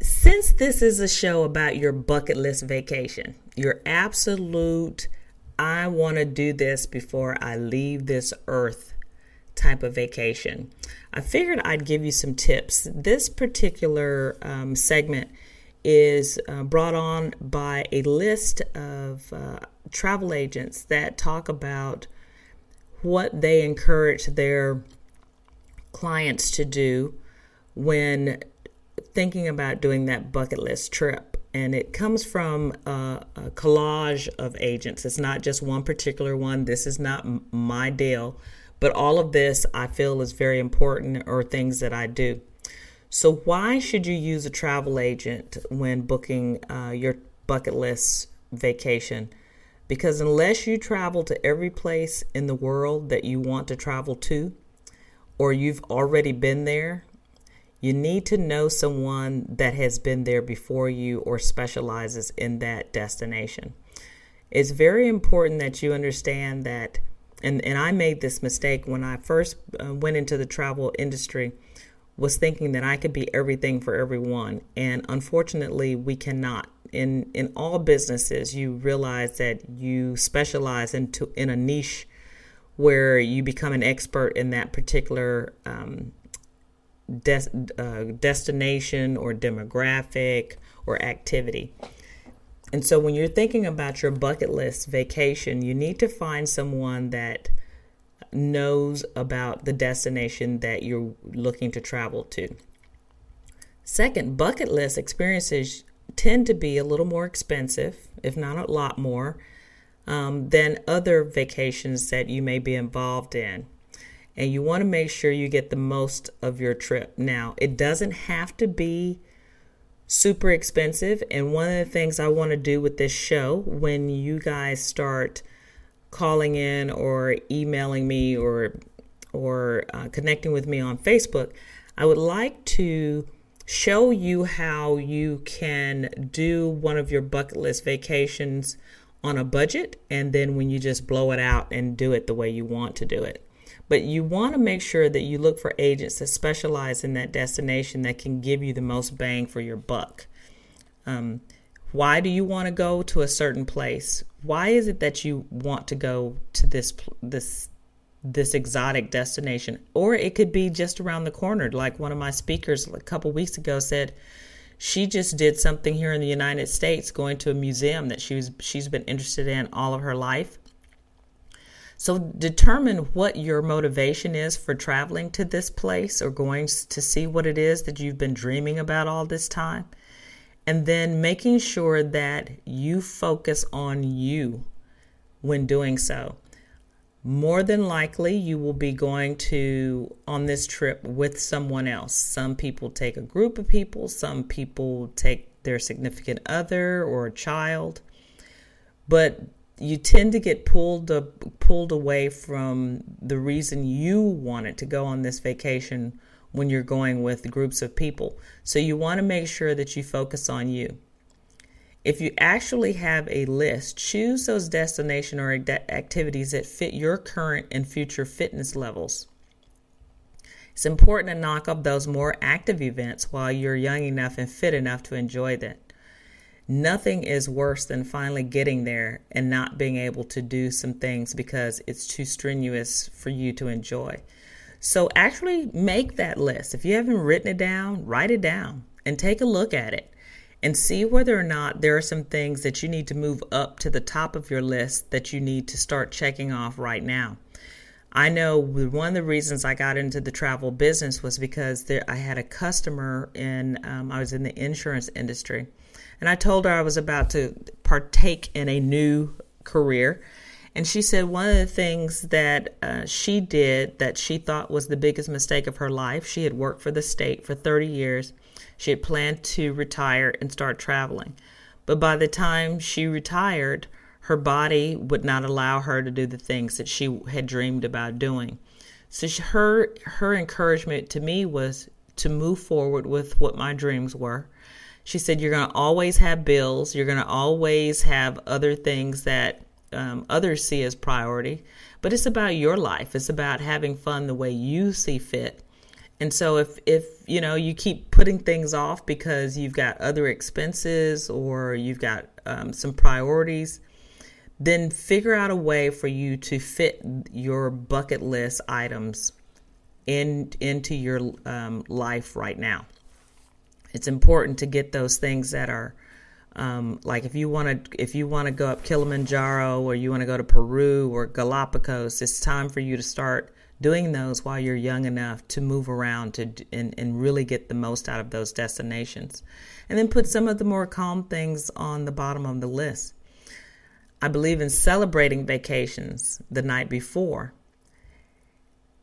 Since this is a show about your bucket list vacation, your absolute, I want to do this before I leave this earth type of vacation, I figured I'd give you some tips. This particular um, segment is uh, brought on by a list of uh, travel agents that talk about what they encourage their clients to do when thinking about doing that bucket list trip. And it comes from a, a collage of agents. It's not just one particular one. This is not my deal. But all of this I feel is very important or things that I do. So, why should you use a travel agent when booking uh, your bucket list vacation? Because unless you travel to every place in the world that you want to travel to, or you've already been there, you need to know someone that has been there before you or specializes in that destination. It's very important that you understand that, and, and I made this mistake when I first uh, went into the travel industry, was thinking that I could be everything for everyone. And unfortunately, we cannot. In, in all businesses, you realize that you specialize into in a niche where you become an expert in that particular um, des- uh, destination or demographic or activity. And so when you're thinking about your bucket list vacation, you need to find someone that knows about the destination that you're looking to travel to. Second, bucket list experiences tend to be a little more expensive, if not a lot more, um, than other vacations that you may be involved in and you want to make sure you get the most of your trip. Now, it doesn't have to be super expensive. And one of the things I want to do with this show when you guys start calling in or emailing me or or uh, connecting with me on Facebook, I would like to show you how you can do one of your bucket list vacations on a budget and then when you just blow it out and do it the way you want to do it. But you want to make sure that you look for agents that specialize in that destination that can give you the most bang for your buck. Um, why do you want to go to a certain place? Why is it that you want to go to this this this exotic destination? Or it could be just around the corner, like one of my speakers a couple weeks ago said. She just did something here in the United States, going to a museum that she was she's been interested in all of her life so determine what your motivation is for traveling to this place or going to see what it is that you've been dreaming about all this time. And then making sure that you focus on you when doing so. More than likely, you will be going to on this trip with someone else. Some people take a group of people, some people take their significant other or a child. But you tend to get pulled uh, pulled away from the reason you wanted to go on this vacation when you're going with groups of people. So you want to make sure that you focus on you. If you actually have a list, choose those destination or activities that fit your current and future fitness levels. It's important to knock up those more active events while you're young enough and fit enough to enjoy them. Nothing is worse than finally getting there and not being able to do some things because it's too strenuous for you to enjoy. So, actually make that list. If you haven't written it down, write it down and take a look at it and see whether or not there are some things that you need to move up to the top of your list that you need to start checking off right now. I know one of the reasons I got into the travel business was because there, I had a customer in, um, I was in the insurance industry and I told her I was about to partake in a new career. And she said one of the things that uh, she did that she thought was the biggest mistake of her life, she had worked for the state for 30 years. She had planned to retire and start traveling. But by the time she retired, her body would not allow her to do the things that she had dreamed about doing. So she, her her encouragement to me was to move forward with what my dreams were she said, You're going to always have bills. You're going to always have other things that um, others see as priority. But it's about your life. It's about having fun the way you see fit. And so if if you know you keep putting things off because you've got other expenses or you've got um, some priorities, then figure out a way for you to fit your bucket list items in into your um, life right now it's important to get those things that are um, like if you want to if you want to go up Kilimanjaro or you want to go to Peru or Galapagos, it's time for you to start doing those while you're young enough to move around to and, and really get the most out of those destinations. And then put some of the more calm things on the bottom of the list. I believe in celebrating vacations the night before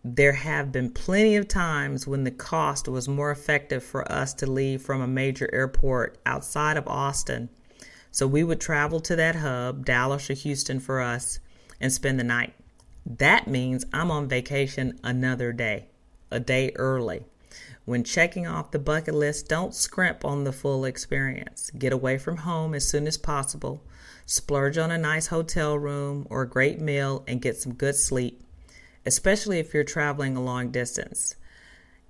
there have been plenty of times when the cost was more effective for us to leave from a major airport outside of Austin. So we would travel to that hub, Dallas or Houston for us, and spend the night. That means I'm on vacation another day, a day early. When checking off the bucket list, don't scrimp on the full experience. Get away from home as soon as possible Splurge on a nice hotel room or a great meal and get some good sleep, especially if you're traveling a long distance.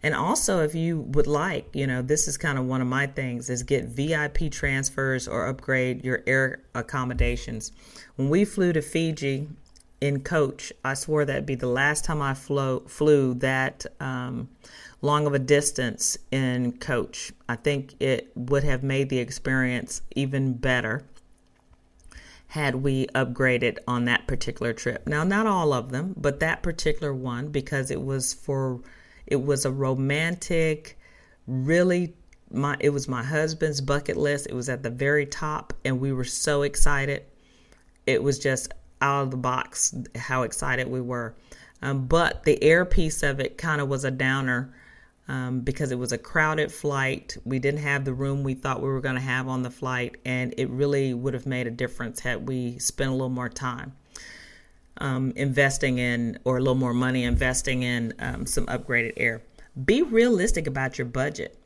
And also, if you would like, you know, this is kind of one of my things is get VIP transfers or upgrade your air accommodations. When we flew to Fiji in coach, I swore that'd be the last time I flew flew that um, long of a distance in coach. I think it would have made the experience even better had we upgraded on that particular trip. Now, not all of them, but that particular one because it was for it was a romantic, really my it was my husband's bucket list. It was at the very top and we were so excited. It was just out of the box how excited we were. Um, but the air piece of it kind of was a downer um, because it was a crowded flight. We didn't have the room we thought we were going to have on the flight, and it really would have made a difference had we spent a little more time um, investing in, or a little more money investing in um, some upgraded air. Be realistic about your budget.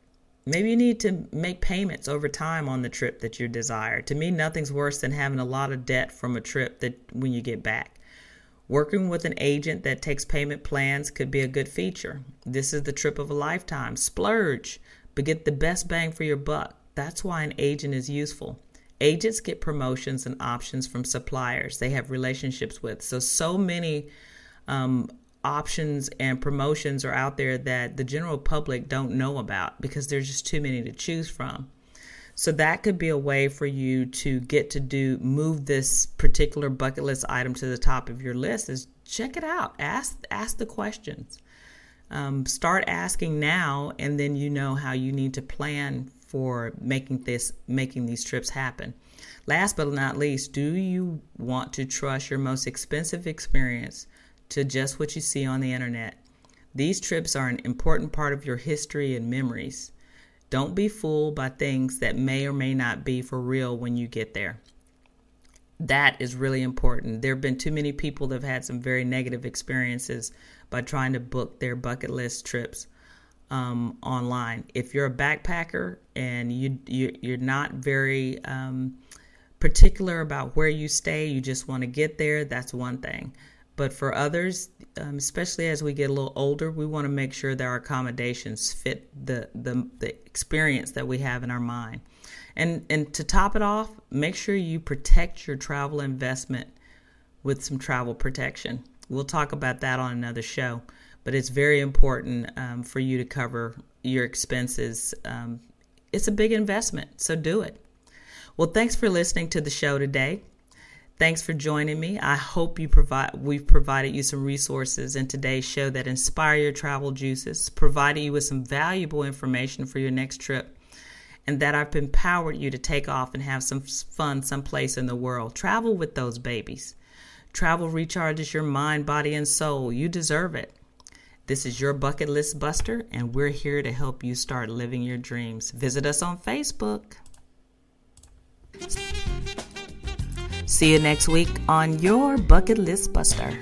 Maybe you need to make payments over time on the trip that you desire. To me, nothing's worse than having a lot of debt from a trip that when you get back. Working with an agent that takes payment plans could be a good feature. This is the trip of a lifetime. Splurge, but get the best bang for your buck. That's why an agent is useful. Agents get promotions and options from suppliers they have relationships with. So, so many um, options and promotions are out there that the general public don't know about because there's just too many to choose from. So that could be a way for you to get to do move this particular bucket list item to the top of your list. Is check it out. Ask ask the questions. Um, start asking now, and then you know how you need to plan for making this making these trips happen. Last but not least, do you want to trust your most expensive experience to just what you see on the internet? These trips are an important part of your history and memories. Don't be fooled by things that may or may not be for real when you get there. That is really important. There have been too many people that have had some very negative experiences by trying to book their bucket list trips um, online. If you're a backpacker and you, you are not very um, particular about where you stay, you just want to get there. That's one thing. But for others, um, especially as we get a little older, we want to make sure that our accommodations fit the, the the experience that we have in our mind. And and to top it off, make sure you protect your travel investment with some travel protection. We'll talk about that on another show but it's very important um, for you to cover your expenses. Um, it's a big investment, so do it. Well, thanks for listening to the show today. Thanks for joining me. I hope you provide we've provided you some resources in today's show that inspire your travel juices, provided you with some valuable information for your next trip, and that I've empowered you to take off and have some fun someplace in the world. Travel with those babies. Travel recharges your mind, body, and soul. You deserve it. This is your Bucket List Buster, and we're here to help you start living your dreams. Visit us on Facebook. See you next week on your Bucket List Buster.